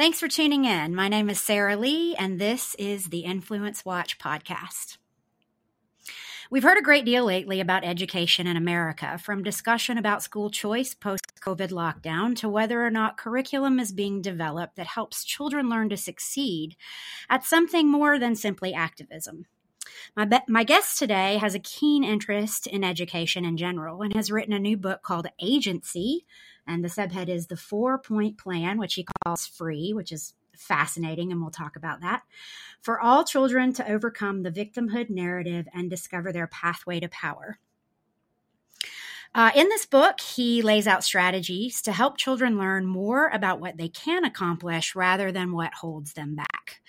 Thanks for tuning in. My name is Sarah Lee, and this is the Influence Watch podcast. We've heard a great deal lately about education in America, from discussion about school choice post COVID lockdown to whether or not curriculum is being developed that helps children learn to succeed at something more than simply activism. My, be- my guest today has a keen interest in education in general and has written a new book called Agency and the subhead is the four point plan, which he calls free, which is fascinating, and we'll talk about that. For all children to overcome the victimhood narrative and discover their pathway to power. Uh, in this book, he lays out strategies to help children learn more about what they can accomplish rather than what holds them back.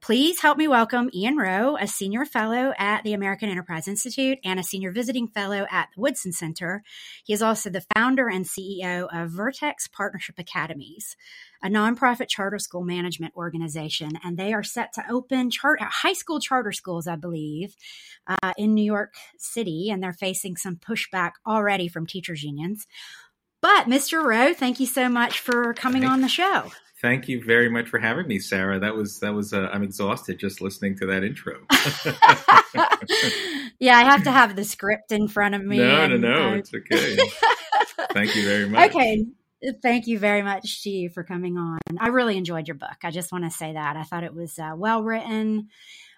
Please help me welcome Ian Rowe, a senior fellow at the American Enterprise Institute and a senior visiting fellow at the Woodson Center. He is also the founder and CEO of Vertex Partnership Academies, a nonprofit charter school management organization, and they are set to open chart- high school charter schools, I believe, uh, in New York City, and they're facing some pushback already from teachers' unions. But Mr. Rowe, thank you so much for coming on the show. Thank you very much for having me, Sarah. That was that was. Uh, I'm exhausted just listening to that intro. yeah, I have to have the script in front of me. No, and, no, no, uh, it's okay. Thank you very much. Okay, thank you very much to you for coming on. I really enjoyed your book. I just want to say that I thought it was uh, well written.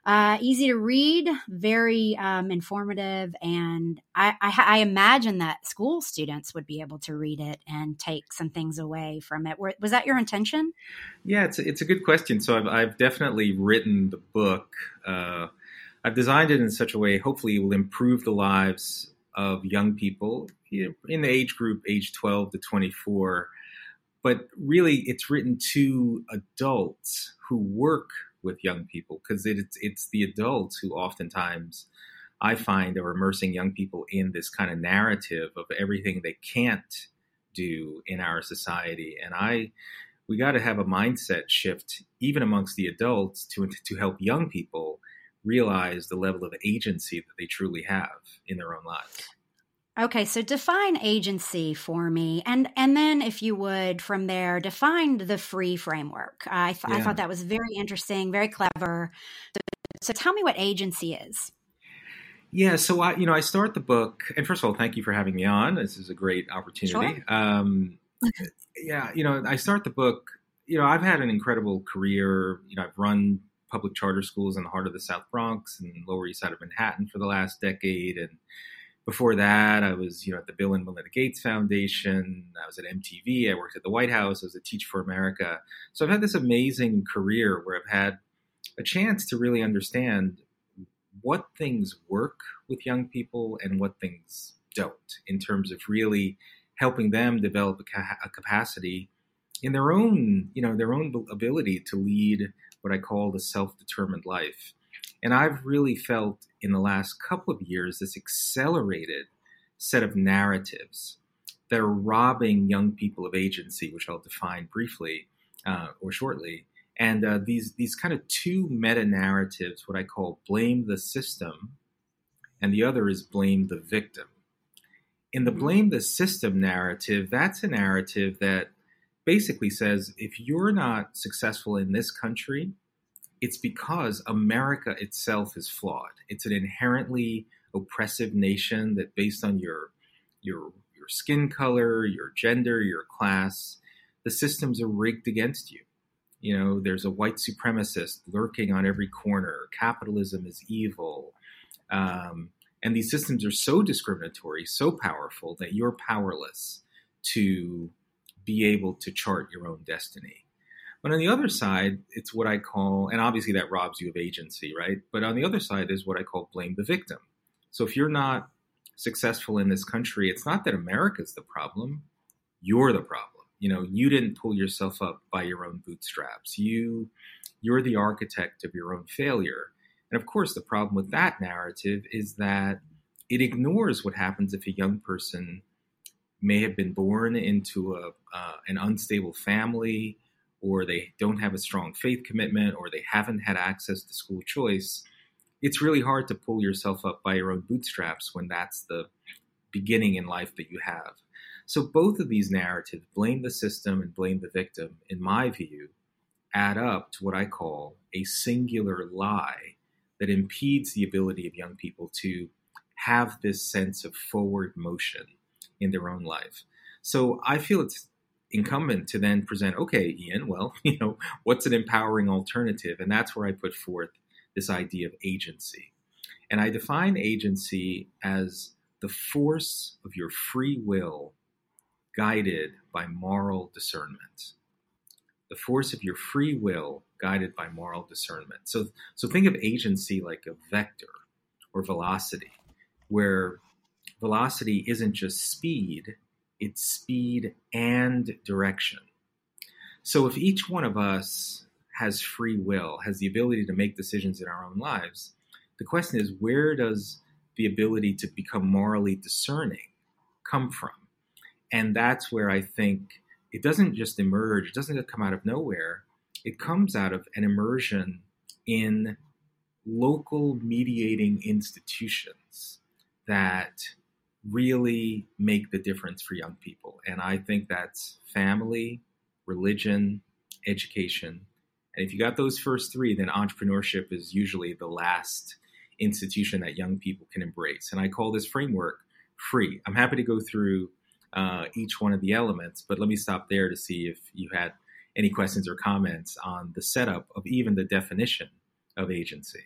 Uh, easy to read, very um, informative, and I, I, I, imagine that school students would be able to read it and take some things away from it. Was that your intention? Yeah, it's a, it's a good question. So I've, I've definitely written the book. Uh, I've designed it in such a way, hopefully, it will improve the lives of young people in the age group, age 12 to 24. But really, it's written to adults who work with young people because it's it's the adults who oftentimes I find are immersing young people in this kind of narrative of everything they can't do in our society, and I we got to have a mindset shift even amongst the adults to to help young people realize the level of agency that they truly have in their own lives. Okay, so define agency for me, and and then if you would from there define the free framework. I, th- yeah. I thought that was very interesting, very clever. So, so tell me what agency is. Yeah, so I you know I start the book, and first of all, thank you for having me on. This is a great opportunity. Sure. Um, yeah, you know I start the book. You know I've had an incredible career. You know I've run public charter schools in the heart of the South Bronx and Lower East Side of Manhattan for the last decade, and before that, I was, you know, at the Bill and Melinda Gates Foundation. I was at MTV. I worked at the White House. I was a Teach for America. So I've had this amazing career where I've had a chance to really understand what things work with young people and what things don't in terms of really helping them develop a, ca- a capacity in their own, you know, their own ability to lead what I call the self-determined life. And I've really felt in the last couple of years this accelerated set of narratives that are robbing young people of agency, which I'll define briefly uh, or shortly. And uh, these these kind of two meta narratives, what I call blame the system, and the other is blame the victim. In the mm-hmm. blame the system narrative, that's a narrative that basically says if you're not successful in this country, it's because America itself is flawed. It's an inherently oppressive nation that, based on your your your skin color, your gender, your class, the systems are rigged against you. You know, there's a white supremacist lurking on every corner. Capitalism is evil. Um, and these systems are so discriminatory, so powerful that you're powerless to be able to chart your own destiny. But on the other side, it's what I call, and obviously that robs you of agency, right? But on the other side is what I call blame the victim. So if you're not successful in this country, it's not that America's the problem, you're the problem. You know, you didn't pull yourself up by your own bootstraps. You you're the architect of your own failure. And of course, the problem with that narrative is that it ignores what happens if a young person may have been born into a, uh, an unstable family or they don't have a strong faith commitment, or they haven't had access to school choice, it's really hard to pull yourself up by your own bootstraps when that's the beginning in life that you have. So both of these narratives, blame the system and blame the victim, in my view, add up to what I call a singular lie that impedes the ability of young people to have this sense of forward motion in their own life. So I feel it's incumbent to then present, okay, Ian, well, you know, what's an empowering alternative? And that's where I put forth this idea of agency. And I define agency as the force of your free will guided by moral discernment. The force of your free will guided by moral discernment. So, so think of agency like a vector or velocity, where velocity isn't just speed, it's speed and direction. So if each one of us has free will, has the ability to make decisions in our own lives, the question is where does the ability to become morally discerning come from? And that's where I think it doesn't just emerge, it doesn't come out of nowhere. It comes out of an immersion in local mediating institutions that really make the difference for young people. And I think that's family, religion, education. And if you got those first three, then entrepreneurship is usually the last institution that young people can embrace. And I call this framework free. I'm happy to go through uh, each one of the elements. But let me stop there to see if you had any questions or comments on the setup of even the definition of agency.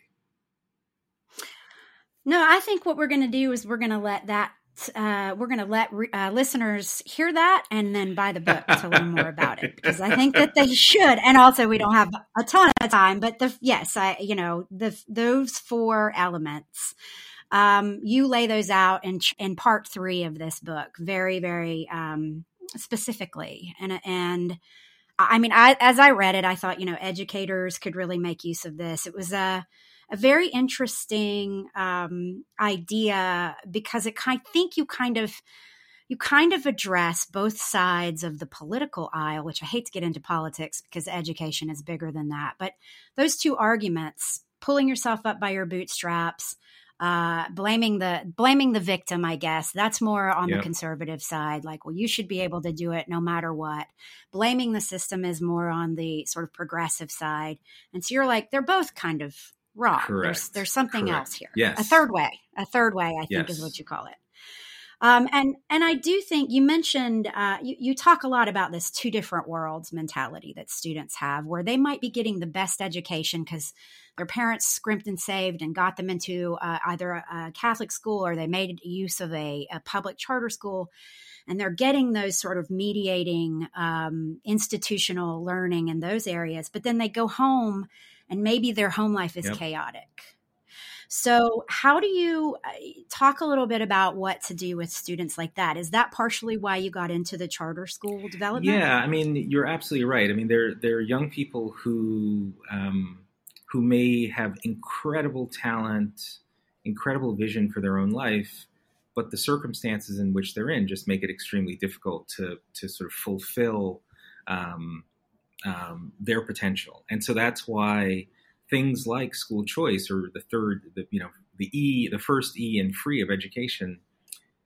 No, I think what we're going to do is we're going to let that uh, we're going to let uh, listeners hear that and then buy the book to learn more about it because I think that they should. And also, we don't have a ton of time, but the yes, I you know the those four elements um, you lay those out in in part three of this book very very um, specifically and and I mean I, as I read it I thought you know educators could really make use of this it was a a very interesting um, idea because it I think you kind of you kind of address both sides of the political aisle, which I hate to get into politics because education is bigger than that. But those two arguments, pulling yourself up by your bootstraps, uh, blaming the blaming the victim i guess that's more on yep. the conservative side like well you should be able to do it no matter what blaming the system is more on the sort of progressive side and so you're like they're both kind of wrong there's, there's something Correct. else here yes. a third way a third way i think yes. is what you call it um, and and I do think you mentioned uh, you, you talk a lot about this two different worlds mentality that students have, where they might be getting the best education because their parents scrimped and saved and got them into uh, either a, Catholic school or they made use of a, a public charter school, and they're getting those sort of mediating um, institutional learning in those areas. But then they go home, and maybe their home life is yep. chaotic so, how do you uh, talk a little bit about what to do with students like that? Is that partially why you got into the charter school development? Yeah, I mean, you're absolutely right. I mean, they're they're young people who um, who may have incredible talent, incredible vision for their own life, but the circumstances in which they're in just make it extremely difficult to to sort of fulfill um, um, their potential. And so that's why things like school choice or the third, the, you know, the E, the first E in free of education,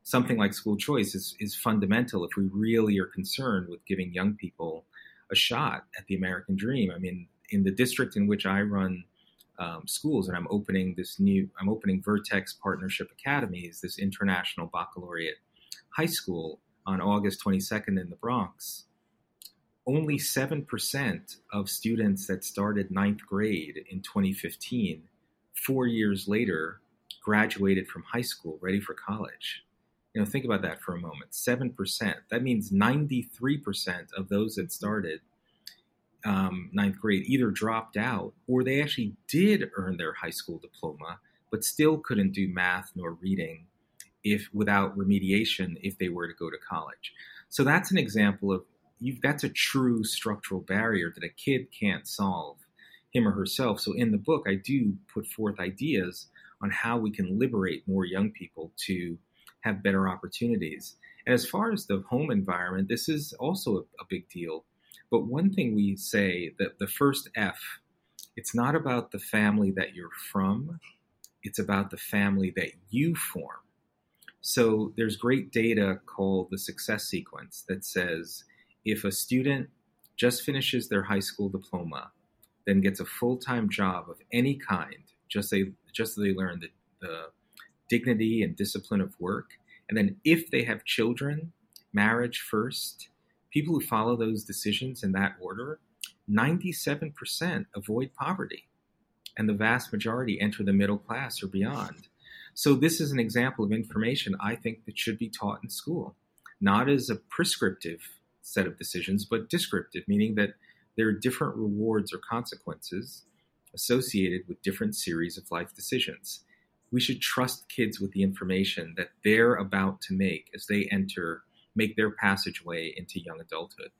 something like school choice is, is fundamental if we really are concerned with giving young people a shot at the American dream. I mean, in the district in which I run um, schools, and I'm opening this new, I'm opening Vertex Partnership Academies, this international baccalaureate high school on August 22nd in the Bronx only 7% of students that started ninth grade in 2015, four years later, graduated from high school ready for college. You know, think about that for a moment. 7%. That means 93% of those that started um, ninth grade either dropped out or they actually did earn their high school diploma, but still couldn't do math nor reading if without remediation if they were to go to college. So that's an example of you've that's a true structural barrier that a kid can't solve him or herself. So in the book, I do put forth ideas on how we can liberate more young people to have better opportunities. And as far as the home environment, this is also a, a big deal. But one thing we say that the first F, it's not about the family that you're from, it's about the family that you form. So there's great data called the success sequence that says if a student just finishes their high school diploma, then gets a full time job of any kind, just they just so they learn the, the dignity and discipline of work, and then if they have children, marriage first, people who follow those decisions in that order, 97% avoid poverty, and the vast majority enter the middle class or beyond. So this is an example of information I think that should be taught in school, not as a prescriptive set of decisions, but descriptive, meaning that there are different rewards or consequences associated with different series of life decisions. We should trust kids with the information that they're about to make as they enter, make their passageway into young adulthood.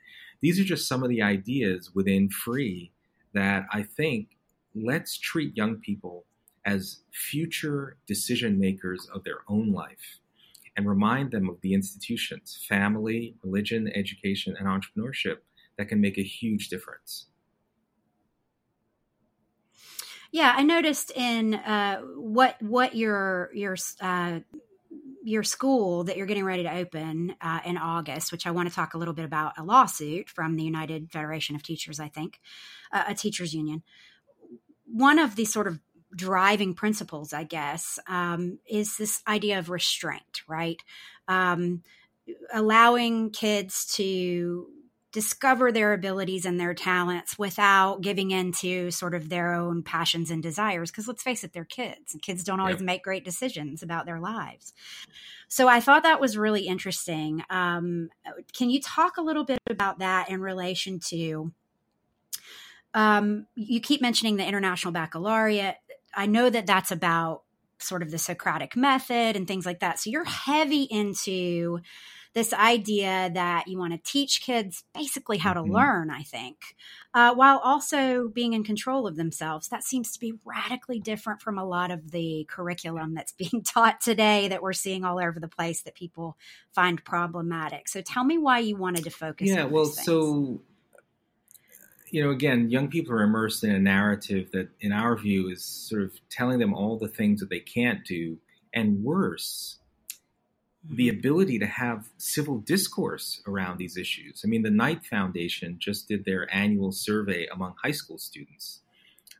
These are just some of the ideas within Free that I think let's treat young people as future decision makers of their own life and remind them of the institutions, family, religion, education, and entrepreneurship that can make a huge difference. Yeah, I noticed in uh, what what your your uh, your school that you're getting ready to open uh, in August, which I want to talk a little bit about a lawsuit from the United Federation of Teachers, I think, uh, a teachers union. One of the sort of driving principles, I guess, um, is this idea of restraint, right? Um, allowing kids to discover their abilities and their talents without giving into sort of their own passions and desires because let's face it they're kids and kids don't always yep. make great decisions about their lives so i thought that was really interesting um, can you talk a little bit about that in relation to um, you keep mentioning the international baccalaureate i know that that's about sort of the socratic method and things like that so you're heavy into this idea that you want to teach kids basically how to mm-hmm. learn, I think, uh, while also being in control of themselves. That seems to be radically different from a lot of the curriculum that's being taught today that we're seeing all over the place that people find problematic. So tell me why you wanted to focus yeah, well, so you know, again, young people are immersed in a narrative that, in our view, is sort of telling them all the things that they can't do, and worse, the mm-hmm. ability to have civil discourse around these issues. I mean, the Knight Foundation just did their annual survey among high school students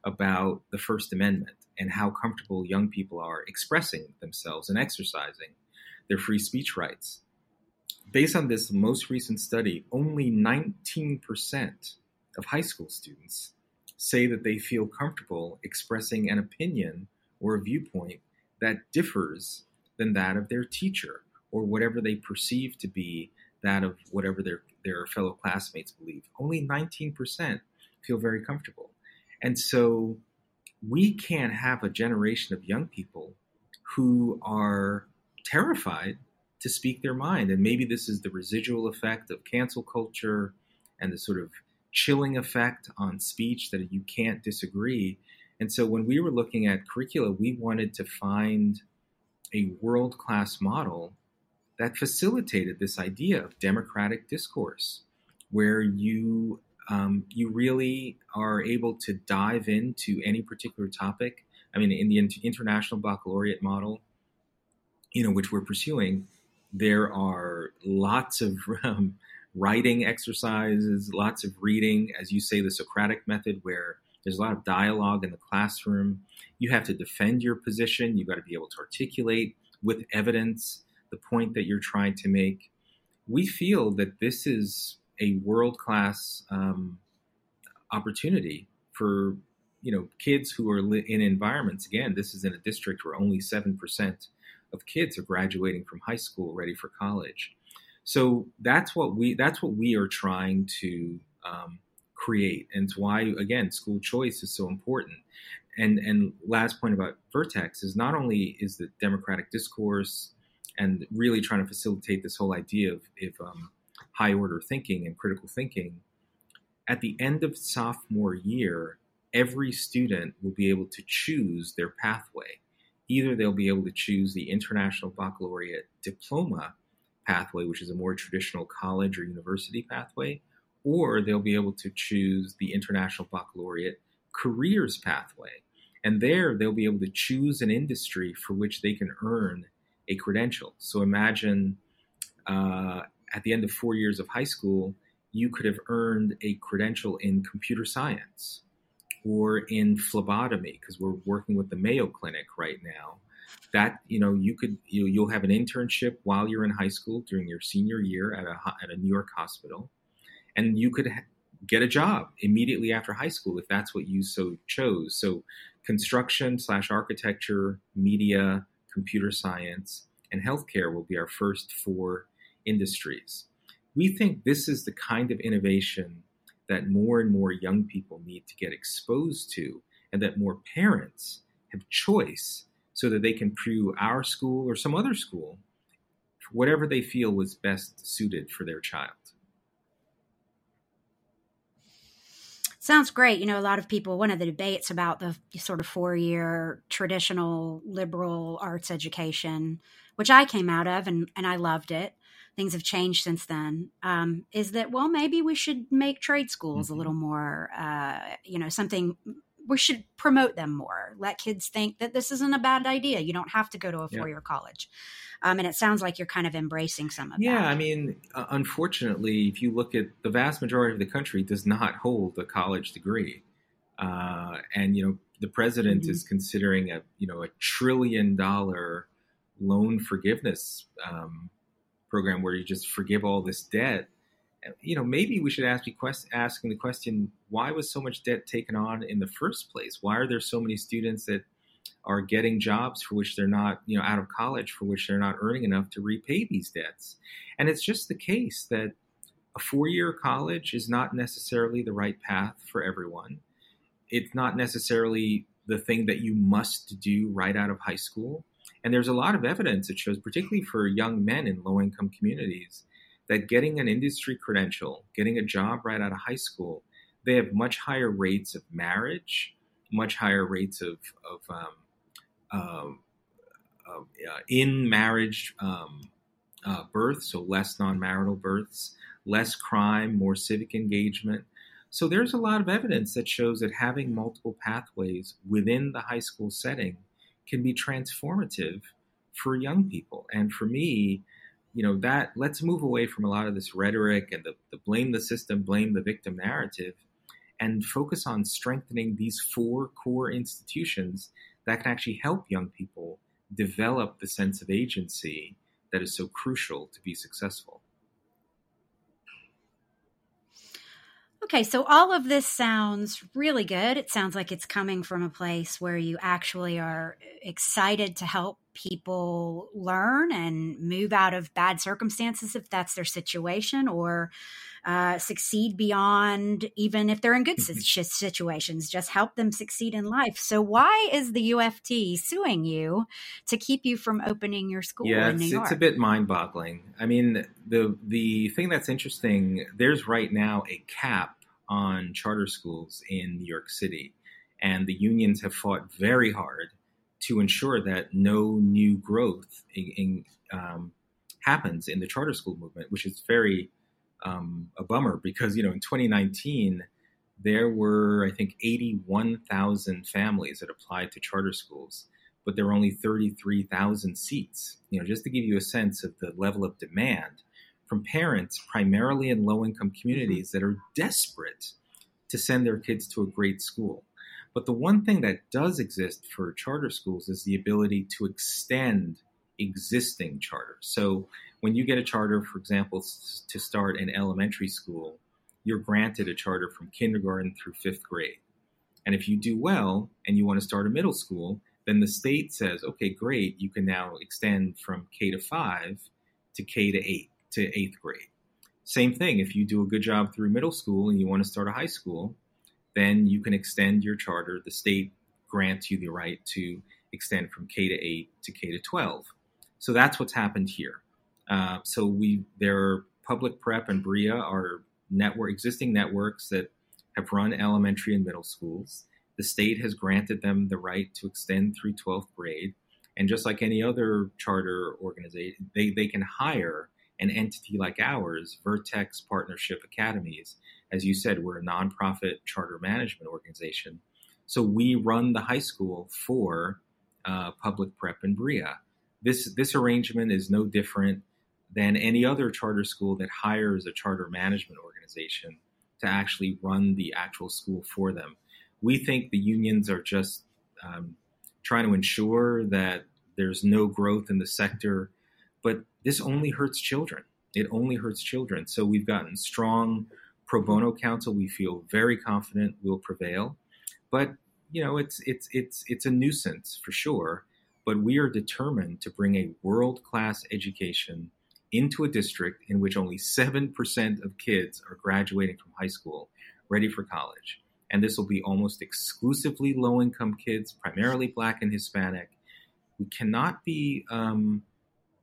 about the First Amendment and how comfortable young people are expressing themselves and exercising their free speech rights. Based on this most recent study, only 19% of high school students say that they feel comfortable expressing an opinion or a viewpoint that differs than that of their teacher or whatever they perceive to be that of whatever their, their fellow classmates believe. Only 19% feel very comfortable. And so we can't have a generation of young people who are terrified to speak their mind. And maybe this is the residual effect of cancel culture and the sort of chilling effect on speech that you can't disagree. And so when we were looking at curricula, we wanted to find a world class model that facilitated this idea of democratic discourse, where you um, you really are able to dive into any particular topic. I mean, in the international baccalaureate model, you know, which we're pursuing, there are lots of um, writing exercises, lots of reading, as you say, the Socratic method, where there's a lot of dialogue in the classroom. You have to defend your position. You've got to be able to articulate with evidence the point that you're trying to make. We feel that this is a world class um, opportunity for you know kids who are li- in environments. Again, this is in a district where only seven percent of kids are graduating from high school ready for college. So that's what we that's what we are trying to um, create, and it's why again school choice is so important. And and last point about Vertex is not only is the democratic discourse and really trying to facilitate this whole idea of, um, high order thinking and critical thinking. At the end of sophomore year, every student will be able to choose their pathway. Either they'll be able to choose the International Baccalaureate Diploma pathway, which is a more traditional college or university pathway, or they'll be able to choose the International Baccalaureate careers pathway. And there they'll be able to choose an industry for which they can earn a credential. So imagine uh, at the end of four years of high school, you could have earned a credential in computer science or in phlebotomy because we're working with the Mayo Clinic right now. That you know, you could you, you'll have an internship while you're in high school during your senior year at a at a New York hospital, and you could ha- get a job immediately after high school if that's what you so chose. So, construction slash architecture, media, computer science, and healthcare will be our first four industries. We think this is the kind of innovation that more and more young people need to get exposed to, and that more parents have choice so that they can pursue our school or some other school, whatever they feel was best suited for their child. Sounds great. You know, a lot of people, one of the debates about the sort of four year traditional liberal arts education, which I came out of and, and I loved it, things have changed since then, um, is that, well, maybe we should make trade schools mm-hmm. a little more, uh, you know, something we should promote them more. Let kids think that this isn't a bad idea. You don't have to go to a four year yeah. college. Um, and it sounds like you're kind of embracing some of yeah, that. Yeah, I mean, uh, unfortunately, if you look at the vast majority of the country, does not hold a college degree, uh, and you know the president mm-hmm. is considering a you know a trillion dollar loan forgiveness um, program where you just forgive all this debt. You know, maybe we should ask be quest- asking the question: Why was so much debt taken on in the first place? Why are there so many students that are getting jobs for which they're not, you know, out of college for which they're not earning enough to repay these debts. And it's just the case that a four year college is not necessarily the right path for everyone. It's not necessarily the thing that you must do right out of high school. And there's a lot of evidence that shows, particularly for young men in low income communities, that getting an industry credential, getting a job right out of high school, they have much higher rates of marriage, much higher rates of, of um, um, uh, in marriage um, uh, births, so less non marital births, less crime, more civic engagement. So there's a lot of evidence that shows that having multiple pathways within the high school setting can be transformative for young people. And for me, you know, that let's move away from a lot of this rhetoric and the, the blame the system, blame the victim narrative, and focus on strengthening these four core institutions that can actually help young people develop the sense of agency that is so crucial to be successful. Okay, so all of this sounds really good. It sounds like it's coming from a place where you actually are excited to help people learn and move out of bad circumstances if that's their situation or uh, succeed beyond even if they're in good situations just help them succeed in life. So why is the uft suing you to keep you from opening your school yeah, in new it's, it's a bit mind-boggling. I mean the the thing that's interesting there's right now a cap on charter schools in new york city and the unions have fought very hard to ensure that no new growth in, in, um, happens in the charter school movement, which is very um, a bummer because you know in 2019 there were I think 81,000 families that applied to charter schools, but there were only 33,000 seats. You know, just to give you a sense of the level of demand from parents, primarily in low-income communities, that are desperate to send their kids to a great school. But the one thing that does exist for charter schools is the ability to extend existing charters. So when you get a charter, for example, to start an elementary school, you're granted a charter from kindergarten through fifth grade. And if you do well and you want to start a middle school, then the state says, okay, great, you can now extend from K to five to K to eight to eighth grade. Same thing, if you do a good job through middle school and you want to start a high school, then you can extend your charter. The state grants you the right to extend from K to 8 to K to 12. So that's what's happened here. Uh, so we there are public prep and Brilla are network existing networks that have run elementary and middle schools. The state has granted them the right to extend through 12th grade. And just like any other charter organization, they, they can hire an entity like ours, Vertex Partnership Academies, as you said, we're a nonprofit charter management organization. So we run the high school for uh, public prep in Brilla. This this arrangement is no different than any other charter school that hires a charter management organization to actually run the actual school for them. We think the unions are just um, trying to ensure that there's no growth in the sector, but this only hurts children. It only hurts children. So we've gotten strong pro bono counsel. We feel very confident will prevail, but you know it's it's it's it's a nuisance for sure. But we are determined to bring a world class education into a district in which only 7% of kids are graduating from high school ready for college. And this will be almost exclusively low income kids, primarily black and Hispanic. We cannot be um,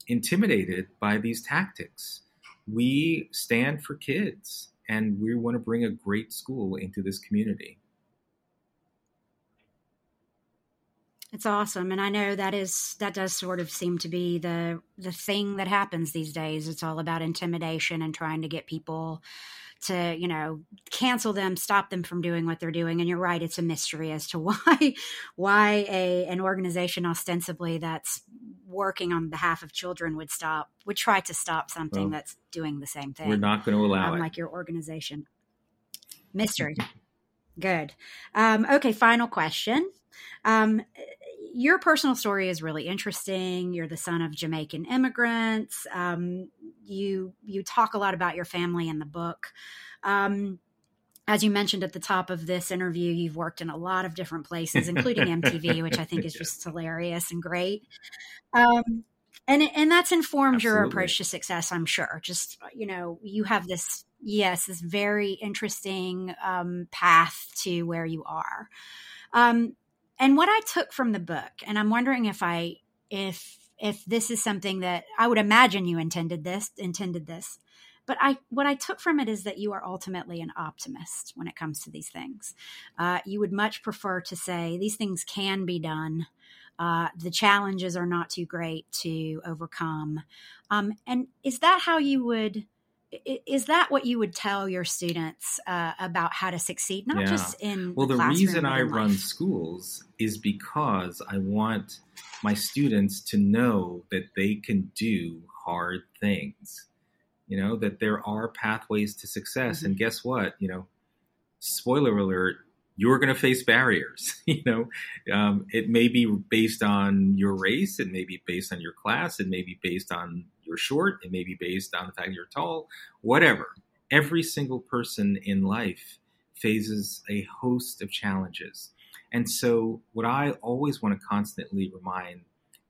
intimidated by these tactics. We stand for kids and we want to bring a great school into this community. It's awesome, and I know that is that does sort of seem to be the the thing that happens these days. It's all about intimidation and trying to get people to you know cancel them stop them from doing what they're doing and you're right it's a mystery as to why why a an organization ostensibly that's working on behalf of children would stop would try to stop something well, that's doing the same thing we're not going to allow um, it. like your organization. Mystery good um, okay final question um, your personal story is really interesting. You're the son of Jamaican immigrants. Um, you you talk a lot about your family in the book. Um, as you mentioned at the top of this interview, you've worked in a lot of different places, including MTV, which I think is just hilarious and great. Um, and and that's informed Absolutely. your approach to success, I'm sure. Just you know, you have this yes, this very interesting um, path to where you are. Um, and what I took from the book, and I'm wondering if I if if this is something that I would imagine you intended this intended this. But I what I took from it is that you are ultimately an optimist when it comes to these things. Uh, you would much prefer to say these things can be done. Uh, the challenges are not too great to overcome. Um, and is that how you would is that what you would tell your students uh, about how to succeed not yeah. just in well the, the reason i life? run schools is because i want my students to know that they can do hard things you know that there are pathways to success mm-hmm. and guess what you know spoiler alert you're going to face barriers you know um, it may be based on your race it may be based on your class it may be based on you're short, it may be based on the fact you're tall, whatever. Every single person in life faces a host of challenges. And so, what I always want to constantly remind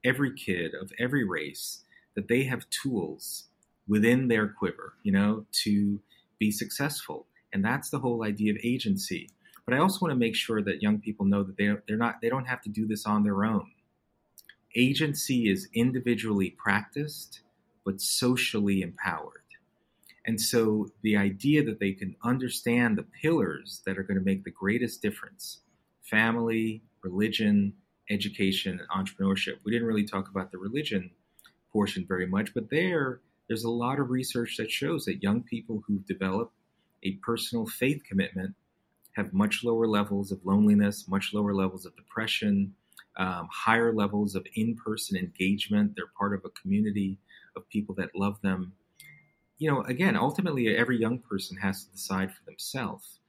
every kid of every race that they have tools within their quiver, you know, to be successful. And that's the whole idea of agency. But I also want to make sure that young people know that they, they're not, they don't have to do this on their own. Agency is individually practiced but socially empowered. And so the idea that they can understand the pillars that are going to make the greatest difference family, religion, education, and entrepreneurship. We didn't really talk about the religion portion very much, but there, there's a lot of research that shows that young people who've developed a personal faith commitment have much lower levels of loneliness, much lower levels of depression, um, higher levels of in person engagement. They're part of a community of people that love them. You know, again, ultimately, every young person has to decide for themselves.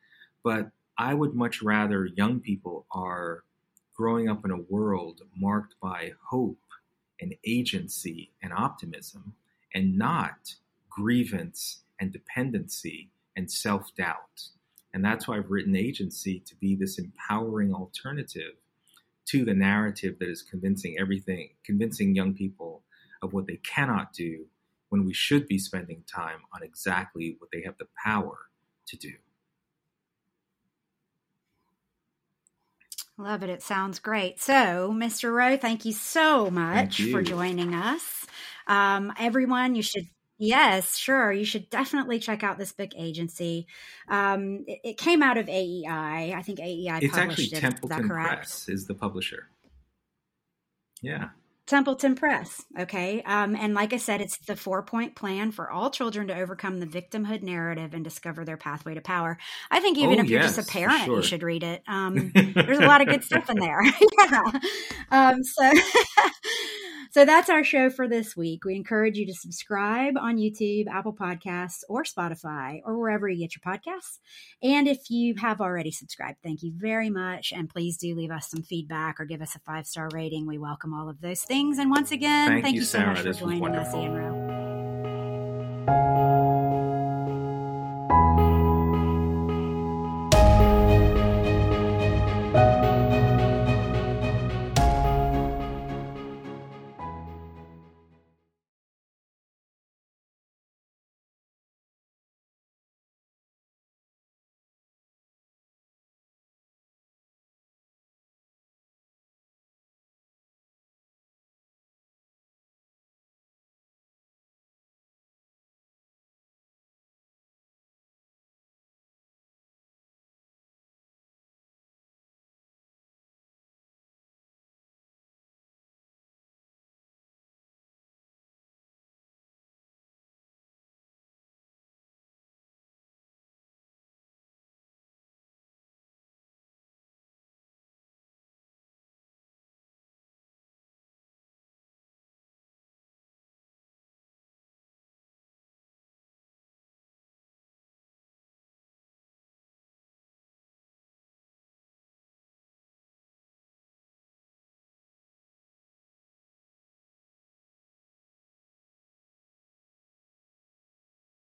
But I would much rather young people are growing up in a world marked by hope and agency and optimism and not grievance and dependency and self doubt. And that's why I've written agency to be this empowering alternative to the narrative that is convincing everything, convincing young people of what they cannot do when we should be spending time on exactly what they have the power to do. Love it. It sounds great. So, Mr. Rowe, thank you so much you. for joining us. Um, everyone, you should Yes, sure. You should definitely check out this book agency. Um, it, it, came out of AEI. I think AEI it's published actually it. Templeton Press is the publisher. Yeah. Templeton Press. Okay. Um, and like I said, it's the four point plan for all children to overcome the victimhood narrative and discover their pathway to power. I think even oh, if you're yes, just a parent, sure. you should read it. Um, there's a lot of good stuff in there. yeah. Um, so. So that's our show for this week. We encourage you to subscribe on YouTube, Apple Podcasts, or Spotify, or wherever you get your podcasts. And if you have already subscribed, thank you very much. And please do leave us some feedback or give us a five star rating. We welcome all of those things. And once again, thank, thank you, you, so much for joining us, Ian Rowe.